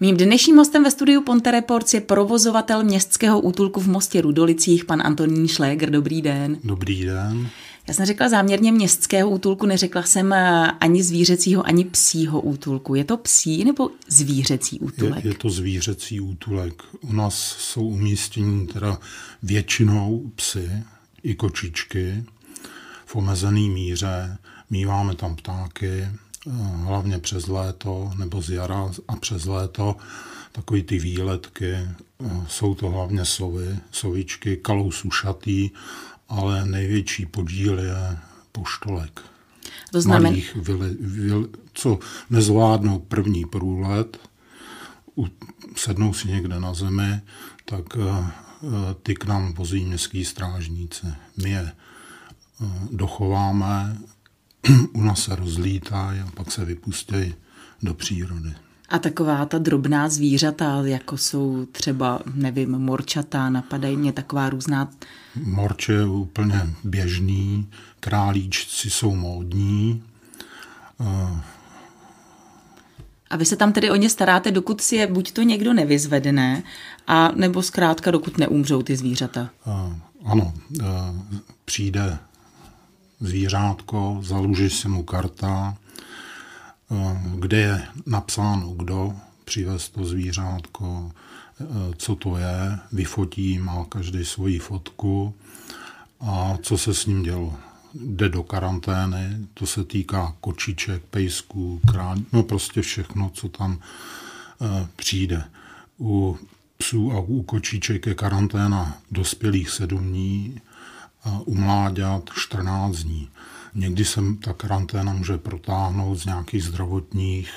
Mým dnešním hostem ve studiu Ponte Reports je provozovatel městského útulku v Mostě Rudolicích, pan Antonín Šléger. Dobrý den. Dobrý den. Já jsem řekla záměrně městského útulku, neřekla jsem eh, ani zvířecího, ani psího útulku. Je to psí nebo zvířecí útulek? Je, je to zvířecí útulek. U nás jsou umístění teda většinou psy i kočičky v omezené míře. Míváme tam ptáky, hlavně přes léto nebo z jara a přes léto takový ty výletky. Eh, jsou to hlavně sovy, sovičky, kalou sušatý ale největší podíl je poštolek. To znamená... Malých, vyle, vyle, co nezvládnou první průlet, sednou si někde na zemi, tak uh, ty k nám vozí městský strážníci. My je dochováme, u nás se rozlítají a pak se vypustí do přírody. A taková ta drobná zvířata, jako jsou třeba, nevím, morčata, napadají mě taková různá... Morče je úplně běžný, králíčci jsou módní. A vy se tam tedy o ně staráte, dokud si je buď to někdo nevyzvedne, a nebo zkrátka dokud neumřou ty zvířata? Ano, přijde zvířátko, zaluží se mu karta, Eh, kde je napsáno, kdo přivez to zvířátko, eh, co to je, vyfotí, má každý svoji fotku a co se s ním dělo. Jde do karantény, to se týká kočiček, pejsků, král, no prostě všechno, co tam eh, přijde. U psů a u kočiček je karanténa dospělých sedm dní a u mláďat 14 dní. Někdy se ta karanténa může protáhnout z nějakých zdravotních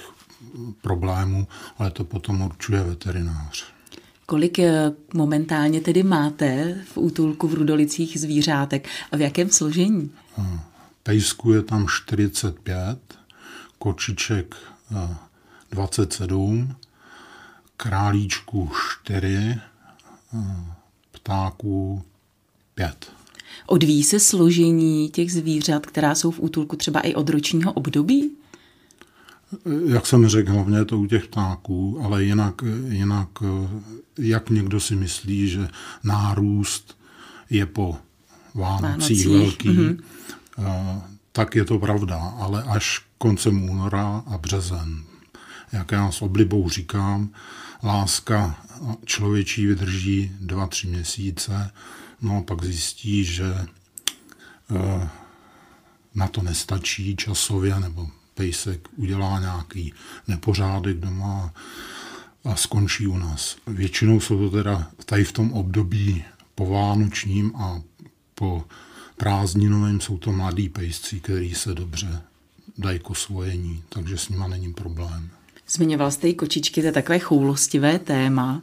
problémů, ale to potom určuje veterinář. Kolik eh, momentálně tedy máte v útulku v Rudolicích zvířátek a v jakém složení? Pejsku je tam 45, kočiček 27, králíčku 4, ptáků 5. Odvíjí se složení těch zvířat, která jsou v útulku třeba i od ročního období? Jak jsem řekl, hlavně je to u těch ptáků, ale jinak, jinak jak někdo si myslí, že nárůst je po Vánocích velký, mm-hmm. tak je to pravda, ale až koncem února a březen. Jak já s oblibou říkám, láska člověčí vydrží dva, tři měsíce, No a pak zjistí, že eh, na to nestačí časově, nebo pejsek udělá nějaký nepořádek doma a skončí u nás. Většinou jsou to teda tady v tom období po vánočním a po prázdninovém jsou to mladí pejsci, který se dobře dají k osvojení, takže s nima není problém. Zmiňoval jste i kočičky, to je takové choulostivé téma.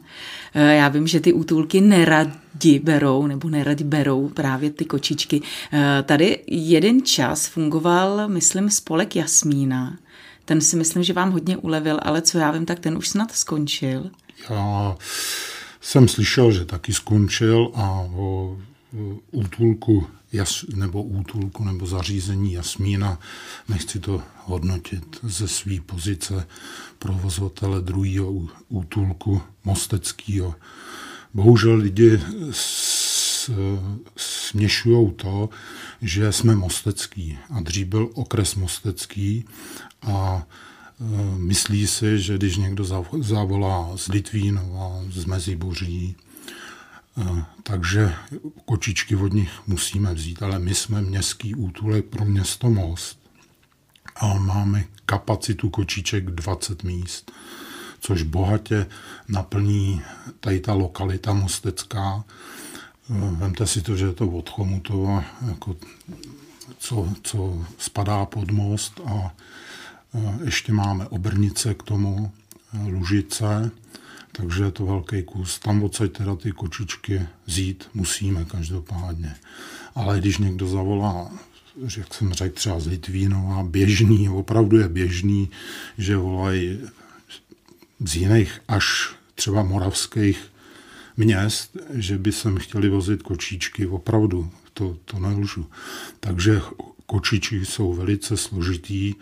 Eh, já vím, že ty útulky neradi berou, nebo neradi berou právě ty kočičky. Eh, tady jeden čas fungoval, myslím, spolek Jasmína. Ten si myslím, že vám hodně ulevil, ale co já vím, tak ten už snad skončil. Já jsem slyšel, že taky skončil a o útulku jas, nebo útulku nebo zařízení Jasmína, nechci to hodnotit ze své pozice provozovatele druhého útulku Mosteckého. Bohužel lidi směšují to, že jsme Mostecký a dřív byl okres Mostecký a e, myslí si, že když někdo zavolá z Litvínova, z Meziboří, takže kočičky od nich musíme vzít, ale my jsme městský útulek pro město Most a máme kapacitu kočiček 20 míst, což bohatě naplní tady ta lokalita mostecká. Vemte si to, že je to od Chomutova, jako co, co spadá pod most a ještě máme Obrnice k tomu, Lužice, takže je to velký kus. Tam odsaď teda ty kočičky zít musíme každopádně. Ale když někdo zavolá, jak jsem řekl, třeba z Litvínova, běžný, opravdu je běžný, že volají z jiných až třeba moravských měst, že by sem chtěli vozit kočičky, opravdu, to, to nelžu. Takže kočičky jsou velice složitý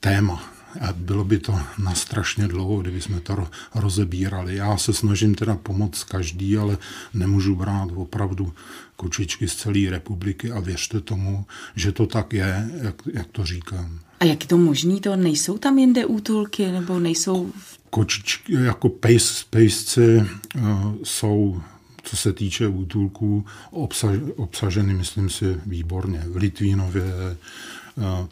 téma A bylo by to na strašně dlouho, kdyby jsme to rozebírali. Já se snažím teda pomoct každý, ale nemůžu brát opravdu kočičky z celé republiky a věřte tomu, že to tak je, jak, jak to říkám. A jak je to možný? To nejsou tam jinde útulky, nebo nejsou... Kočičky jako pejs, pejsci uh, jsou co se týče útulků, obsaž, obsaženy, myslím si, výborně. V Litvínově,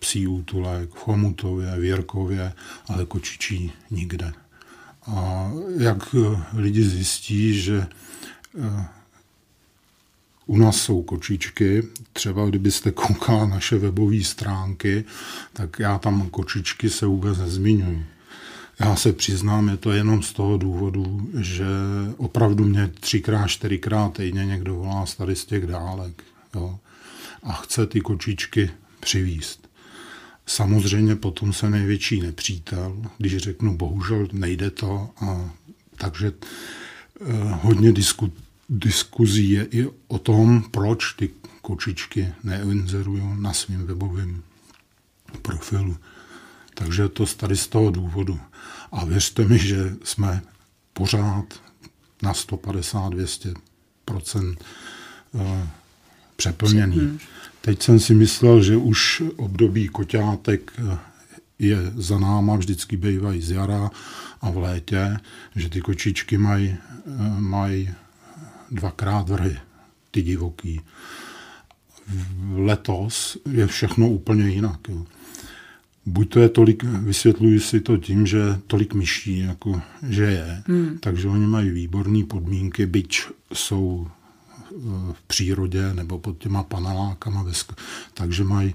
psí útulek, v Chomutově, v Jirkově, ale kočičí nikde. A jak eh, lidi zjistí, že eh, u nás jsou kočičky, třeba kdybyste koukal na naše webové stránky, tak já tam kočičky se vůbec nezmiňuji. Já se přiznám, je to jenom z toho důvodu, že opravdu mě třikrát, čtyřikrát týdně někdo volá tady z těch dálek jo, a chce ty kočičky přivíst. Samozřejmě potom se největší nepřítel, když řeknu, bohužel nejde to, a, takže eh, hodně disku, diskuzí je i o tom, proč ty kočičky neinzerují na svém webovém profilu. Takže to tady z toho důvodu. A věřte mi, že jsme pořád na 150-200 eh, přeplněný. Teď jsem si myslel, že už období koťátek je za náma, vždycky bývají z jara a v létě, že ty kočičky mají maj dvakrát vrhy, ty divoký. Letos je všechno úplně jinak. Jo. Buď to je tolik, vysvětluji si to tím, že tolik myší, jako, že je, hmm. takže oni mají výborné podmínky, byť jsou v přírodě nebo pod těma panelákama, takže mají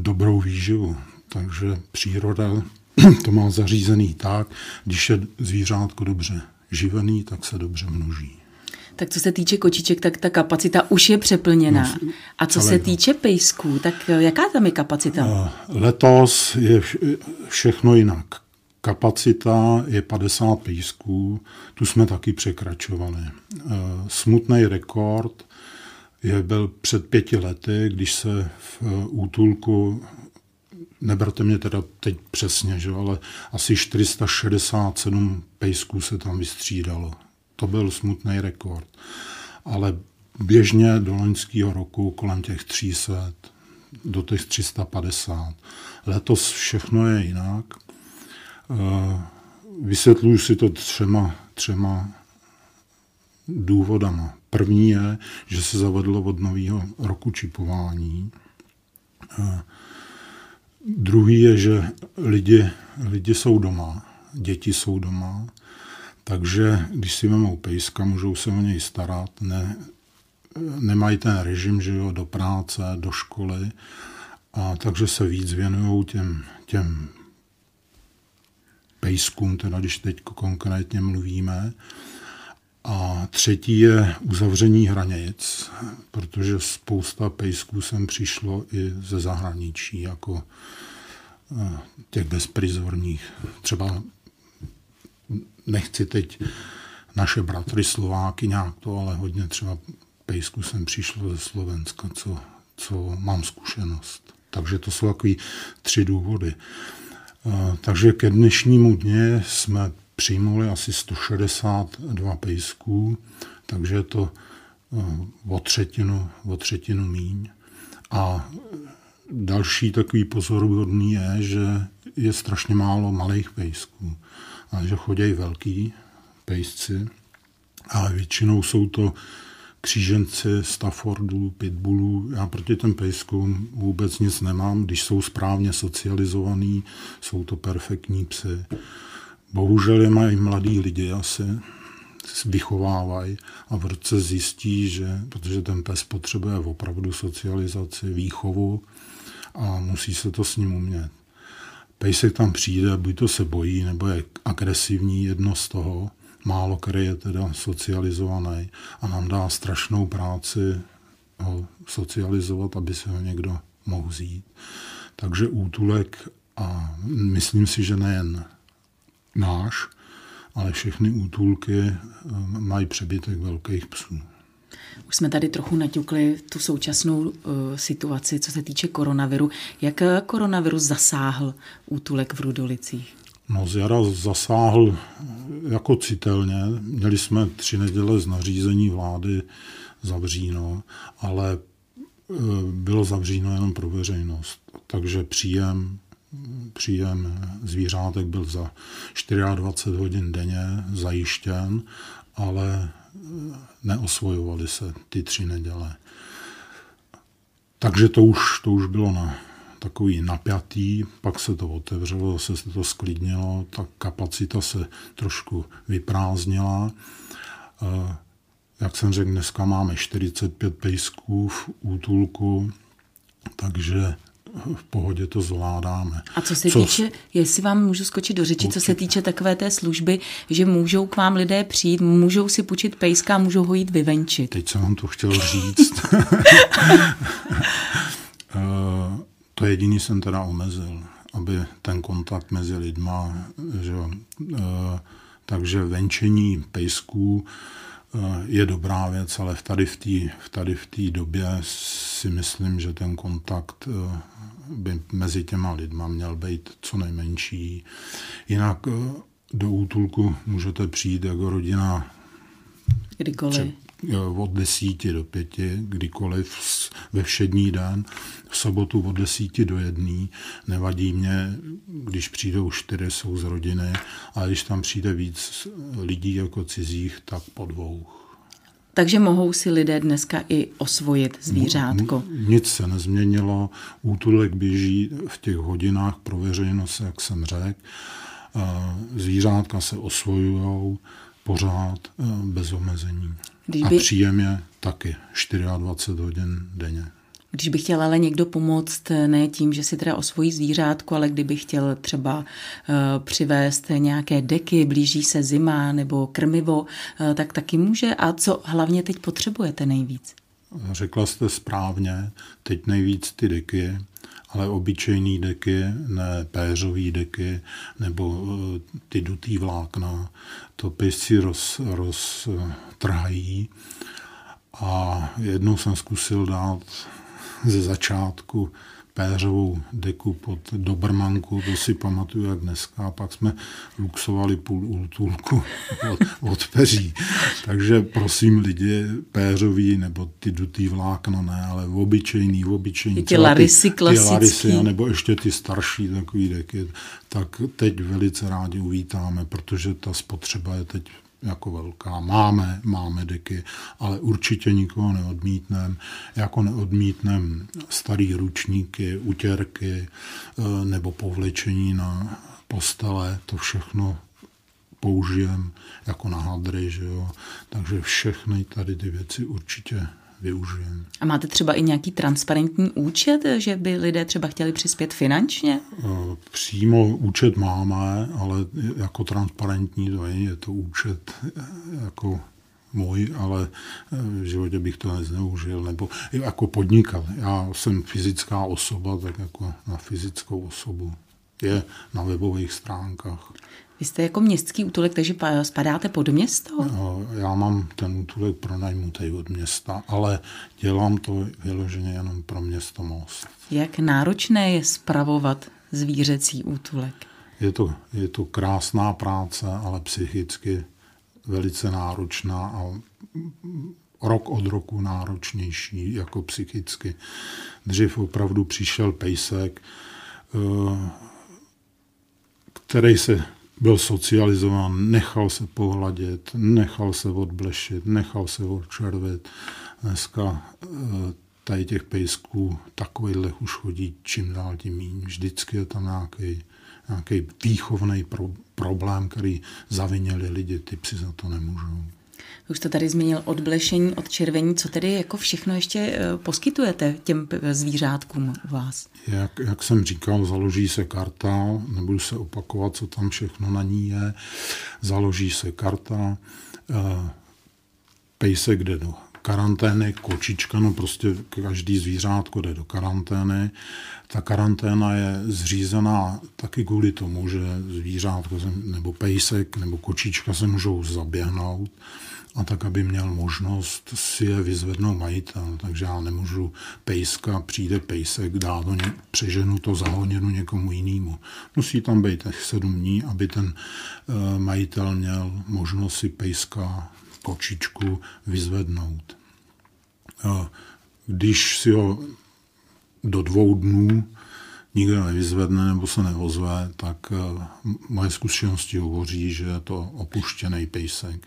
dobrou výživu. Takže příroda to má zařízený tak, když je zvířátko dobře živený, tak se dobře množí. Tak co se týče kočiček, tak ta kapacita už je přeplněná. No, a co se týče pejsků, tak jaká tam je kapacita? Letos je všechno jinak. Kapacita je 50 pejsků, tu jsme taky překračovali. Smutný rekord je byl před pěti lety, když se v útulku neberte mě teda teď přesně, že, ale asi 467 pejsků se tam vystřídalo to byl smutný rekord. Ale běžně do loňského roku kolem těch 300, do těch 350. Letos všechno je jinak. Eh, vysvětluju si to třema, třema důvodama. První je, že se zavedlo od nového roku čipování. Eh, druhý je, že lidi, lidi jsou doma, děti jsou doma takže když si vemou pejska, můžou se o něj starat, ne, nemají ten režim, že jo, do práce, do školy, a takže se víc věnují těm, těm pejskům, teda když teď konkrétně mluvíme. A třetí je uzavření hranic, protože spousta pejsků sem přišlo i ze zahraničí, jako eh, těch bezprizorních. Třeba nechci teď naše bratry Slováky nějak to, ale hodně třeba pejsku jsem přišlo ze Slovenska, co, co mám zkušenost. Takže to jsou takový tři důvody. Takže ke dnešnímu dně jsme přijmuli asi 162 pejsků, takže je to o třetinu, o třetinu míň. A další takový pozoruhodný je, že je strašně málo malých pejsků a že chodí velký pejsci, ale většinou jsou to kříženci Staffordů, Pitbullů. Já proti těm pejskům vůbec nic nemám. Když jsou správně socializovaný, jsou to perfektní psy. Bohužel je mají mladí lidi asi, vychovávají a v roce zjistí, že, protože ten pes potřebuje opravdu socializaci, výchovu a musí se to s ním umět. Pejsek tam přijde, buď to se bojí, nebo je agresivní, jedno z toho. Málo který je teda socializovaný a nám dá strašnou práci ho socializovat, aby se ho někdo mohl vzít. Takže útulek a myslím si, že nejen náš, ale všechny útulky eh, mají přebytek velkých psů. Už jsme tady trochu naťukli tu současnou uh, situaci, co se týče koronaviru. Jak koronavirus zasáhl útulek v Rudolicích? No z jara zasáhl jako citelně. Měli jsme tři neděle z nařízení vlády zavříno, ale bylo zavříno jenom pro veřejnost. Takže příjem příjem zvířátek byl za 24 hodin denně zajištěn, ale neosvojovali se ty tři neděle. Takže to už, to už bylo na takový napjatý, pak se to otevřelo, zase se to sklidnilo, ta kapacita se trošku vyprázdnila. Eh, jak jsem řekl, dneska máme 45 pejsků v útulku, takže v pohodě to zvládáme. A co se co... týče, jestli vám můžu skočit do řeči, Určitě. co se týče takové té služby, že můžou k vám lidé přijít, můžou si půjčit pejska a můžou ho jít vyvenčit. Teď jsem vám to chtěl říct. To jediný jsem teda omezil, aby ten kontakt mezi lidma, že, eh, takže venčení pejsků je dobrá věc, ale tady v té tady v té době si myslím, že ten kontakt eh, by mezi těma lidma měl být co nejmenší. Jinak do útulku můžete přijít jako rodina Kdykoliv od desíti do pěti, kdykoliv ve všední den, v sobotu od desíti do jedný. Nevadí mě, když přijdou čtyři, jsou z rodiny, a když tam přijde víc lidí jako cizích, tak po dvou. Takže mohou si lidé dneska i osvojit zvířátko. Nic se nezměnilo, útulek běží v těch hodinách pro veřejnost, jak jsem řekl. Zvířátka se osvojují pořád eh, bez omezení. Když by... A příjem je taky 24 hodin denně. Když by chtěl ale někdo pomoct, eh, ne tím, že si teda osvojí zvířátku, ale kdyby chtěl třeba uh, přivést nějaké deky, blíží se zima nebo krmivo, uh, tak taky může. A co hlavně teď potřebujete nejvíc? Řekla jste správně, teď nejvíc ty deky, ale obyčejný deky, ne péřový deky nebo uh, ty dutý vlákna, to pejsci roz, roztrhají. A jednou jsem zkusil dát ze začátku péřovou deku pod dobrmanku, to si pamatuju jak dneska, a pak jsme luxovali půl útulku od, od peří. Takže prosím lidi, péřový nebo ty dutý vlákna ne, ale obyčejný, obyčejný. Ty larisy klasický. Ty larisy, nebo ještě ty starší takový deky, tak teď velice rádi uvítáme, protože ta spotřeba je teď jako velká. Máme, máme deky, ale určitě nikoho neodmítneme. Jako neodmítneme starý ručníky, utěrky eh, nebo povlečení na postele, to všechno použijeme jako na hadry, že jo. Takže všechny tady ty věci určitě využijeme. A máte třeba i nějaký transparentní účet, že by lidé třeba chtěli přispět finančně? Eh, přímo účet máme, ale jako transparentní to je, je to účet eh, jako můj, ale eh, v životě bych to nezneužil, nebo jako podnikal. Já jsem fyzická osoba, tak jako na fyzickou osobu. Je na webových stránkách. Vy jste jako městský útulek, takže spadáte pod město? No, já mám ten útulek pronajmutý od města, ale dělám to vyloženě jenom pro město Most. Jak náročné je spravovat zvířecí útulek? Je to, je to krásná práce, ale psychicky velice náročná a rok od roku náročnější jako psychicky. Dřív opravdu přišel pejsek, eh, který se byl socializován, nechal se pohladit, nechal se odblešit, nechal se odčervit. Dneska eh, tady těch pejsků takovýhle už chodí čím dál tím méně. Vždycky je tam nějaký, nějaký výchovný pro, problém, který zavinili lidi, ty psi za to nemůžou. Už jste tady zmínil odblešení, odčervení. Co tedy jako všechno ještě eh, poskytujete těm zvířátkům vás? Jak, jak jsem říkal, založí se karta, nebudu se opakovat, co tam všechno na ní je. Založí se karta, eh, pejsek jde do karantény kočička, no prostě každý zvířátko jde do karantény. Ta karanténa je zřízená taky kvůli tomu, že zvířátko nebo pejsek nebo kočička se můžou zaběhnout a tak, aby měl možnost si je vyzvednout majitel. Takže já nemůžu pejska, přijde pejsek, dá to, ně, přeženu to zahoněnu někomu jinému. Musí tam být těch sedm dní, aby ten e, majitel měl možnost si pejska, kočičku vyzvednout. Když si ho do dvou dnů nikdo nevyzvedne nebo se neozve, tak e, moje zkušenosti hovoří, že je to opuštěný pejsek.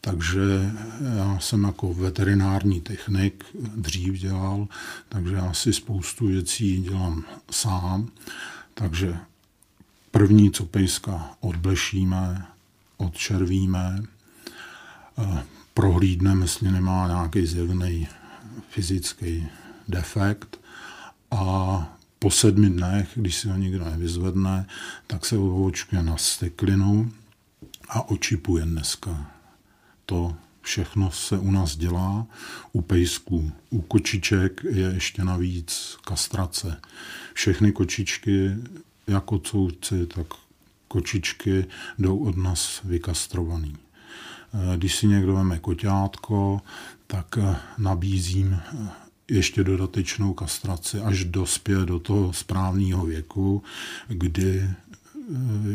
Takže já jsem jako veterinární technik dřív dělal, takže já si spoustu věcí dělám sám. Takže první, co pejska odblešíme, odčervíme, eh, prohlídneme, jestli nemá nějaký zjevný fyzický defekt a po sedmi dnech, když si ho nikdo nevyzvedne, tak se ovočkuje na steklinu a očipuje dneska to všechno se u nás dělá. U pejsků, u kočiček je ještě navíc kastrace. Všechny kočičky, jako couci, tak kočičky jdou od nás vykastrovaný. Eh, když si někdo veme koťátko, tak eh, nabízím eh, ještě dodatečnou kastraci, až dospěje do toho správného věku, kdy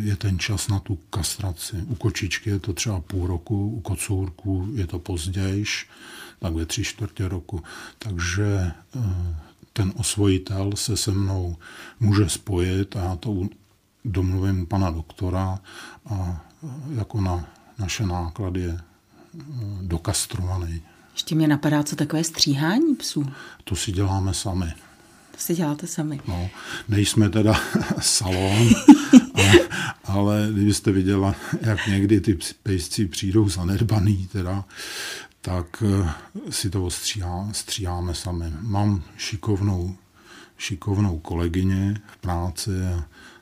je ten čas na tu kastraci. U kočičky je to třeba půl roku, u kocůrku je to pozdějš, tak ve tři čtvrtě roku. Takže ten osvojitel se se mnou může spojit a já to domluvím pana doktora a jako na naše náklady je eh, dokastrovaný. Ještě mě napadá, co takové stříhání psů. To si děláme sami. To si děláte sami. No, nejsme teda salon, ale, ale kdybyste viděla, jak někdy ty pejsci přijdou zanedbaný, teda, tak eh, si to ostříhá, stříháme sami. Mám šikovnou, šikovnou kolegyně v práci,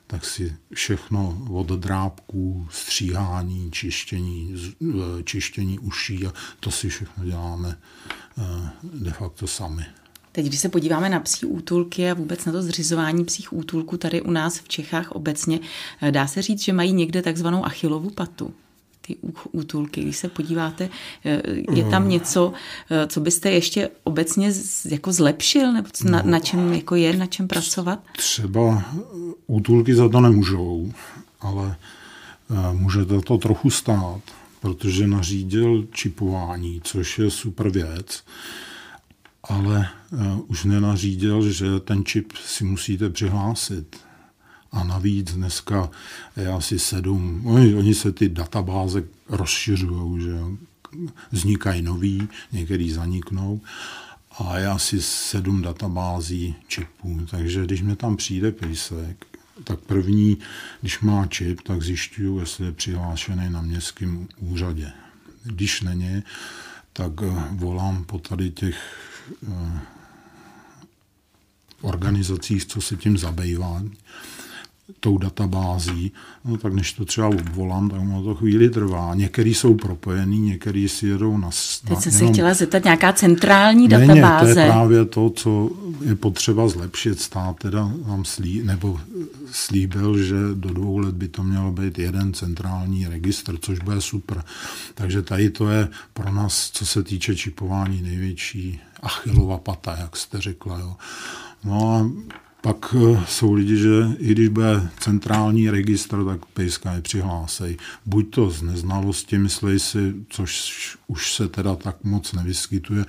tak si všechno od drábků, stříhání, čištění, eh, čištění uší a to si všechno děláme eh, de facto sami. Teď, když se podíváme na psí útulky a vůbec na to zřizování psích útulků tady u nás v Čechách obecně, eh, dá se říct, že mají někde takzvanou achilovu patu ty útulky. Když se podíváte, eh, je tam hmm. něco, eh, co byste ještě obecně jako zlepšil, nebo na, na čem jako je, na čem pracovat? Třeba útulky za to nemůžou, ale může to, to trochu stát, protože nařídil čipování, což je super věc ale už nenařídil, že ten čip si musíte přihlásit. A navíc dneska je asi sedm, oni, oni se ty databáze rozšiřují, že vznikají nový, některý zaniknou a je asi sedm databází čipů. Takže když mě tam přijde pejsek, tak první, když má čip, tak zjišťuju, jestli je přihlášený na městském úřadě. Když není, tak eh, volám po tady těch Eh, organizacích, co se tím zabývá, tou databází, no tak než to třeba obvolám, tak ono to chvíli trvá. Některý jsou propojený, některý si jedou na... Teď jsem se chtěla zeptat, nějaká centrální databáze. Ne, to je právě to, co je potřeba zlepšit. Stát teda nám slí, nebo slíbil, že do dvou let by to mělo být jeden centrální registr, což bude super. Takže tady to je pro nás, co se týče čipování, největší achilova pata, jak jste řekla. Jo. No a pak eh, jsou lidi, že i když bude centrální registr, tak pejska je přihlásej. Buď to z neznalosti, myslej si, což už se teda tak moc nevyskytuje,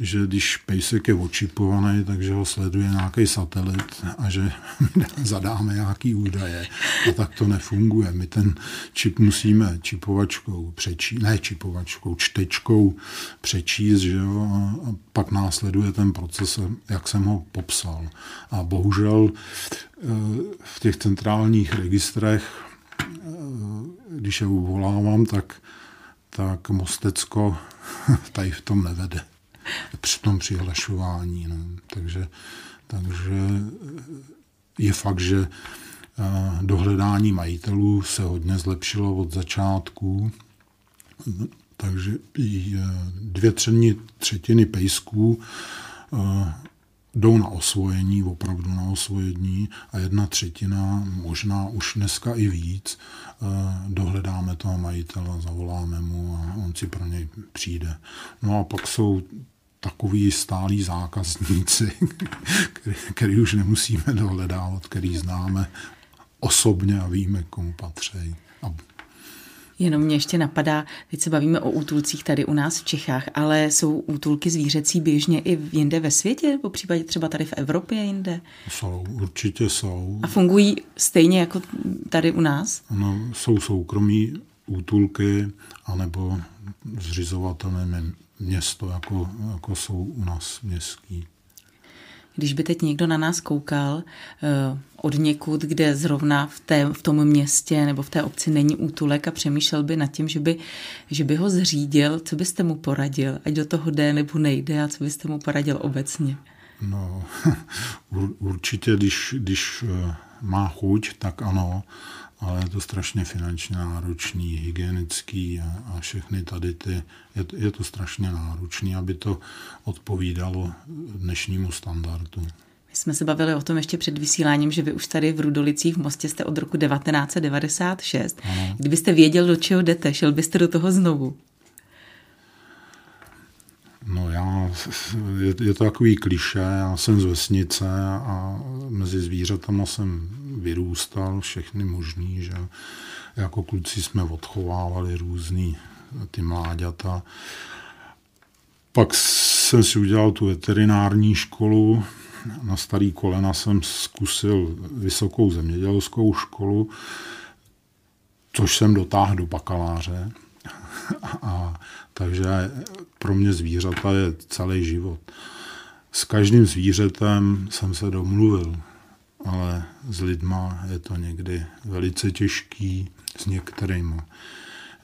že když pejsek je očipovaný, takže ho sleduje nějaký satelit a že zadáme nějaký údaje. A tak to nefunguje. My ten čip musíme čipovačkou přečíst, ne čipovačkou, čtečkou přečíst, že jo, a pak následuje ten proces, jak jsem ho popsal. A bohužel eh, v těch centrálních registrech, eh, když je uvolávám, tak tak Mostecko tady v tom nevede. Při tom přihlašování. No. Takže, takže je fakt, že eh, dohledání majitelů se hodně zlepšilo od začátku. takže dvě třetiny, třetiny pejsků jdou na osvojení, opravdu na osvojení a jedna třetina, možná už dneska i víc, dohledáme toho majitele, zavoláme mu a on si pro něj přijde. No a pak jsou takový stálí zákazníci, který, který už nemusíme dohledávat, který známe osobně a víme, komu patří. A Jenom mě ještě napadá, teď se bavíme o útulcích tady u nás v Čechách, ale jsou útulky zvířecí běžně i jinde ve světě, po případě třeba tady v Evropě jinde? Jsou, určitě jsou. A fungují stejně jako tady u nás? No, jsou soukromí útulky, anebo zřizovatelné město, jako, jako jsou u nás městský. Když by teď někdo na nás koukal uh, od někud, kde zrovna v, té, v tom městě nebo v té obci není útulek a přemýšlel by nad tím, že by, že by ho zřídil, co byste mu poradil? Ať do toho jde nebo nejde a co byste mu poradil obecně? No, určitě, když, když eh, má chuť, tak ano, ale je to strašně finančně náročný, hygienický a, a všechny tady ty, je, je to strašně náročný, aby to odpovídalo dnešnímu standardu. My jsme se bavili o tom ještě před vysíláním, že vy už tady v Rudolicích v Mostě jste od roku 1996. Ano. Kdybyste věděl, do čeho jdete, šel byste do toho znovu? No já, je, je to takový kliše, já jsem z vesnice a mezi zvířatama jsem vyrůstal, všechny možný, že jako kluci jsme odchovávali různý ty mláďata. Pak jsem si udělal tu veterinární školu, na starý kolena jsem zkusil vysokou zemědělskou školu, což jsem dotáhl do bakaláře. A, takže pro mě zvířata je celý život. S každým zvířetem jsem se domluvil, ale s lidma je to někdy velice těžký, s některými.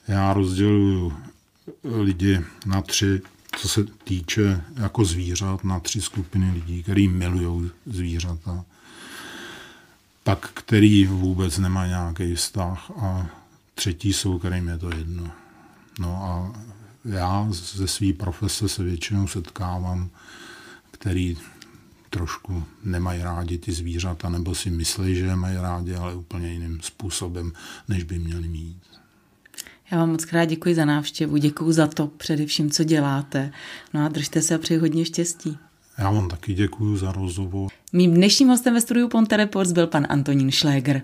Já rozděluju lidi na tři, co se týče jako zvířat, na tři skupiny lidí, který milují zvířata, pak který vůbec nemá nějaký vztah a třetí jsou, kterým je to jedno. No a já ze své profese se většinou setkávám, který trošku nemají rádi ty zvířata, nebo si myslí, že je mají rádi, ale úplně jiným způsobem, než by měli mít. Já vám moc krát děkuji za návštěvu, děkuji za to především, co děláte. No a držte se a přeji hodně štěstí. Já vám taky děkuji za rozhovor. Mým dnešním hostem ve studiu Ponte Reports byl pan Antonín Šléger.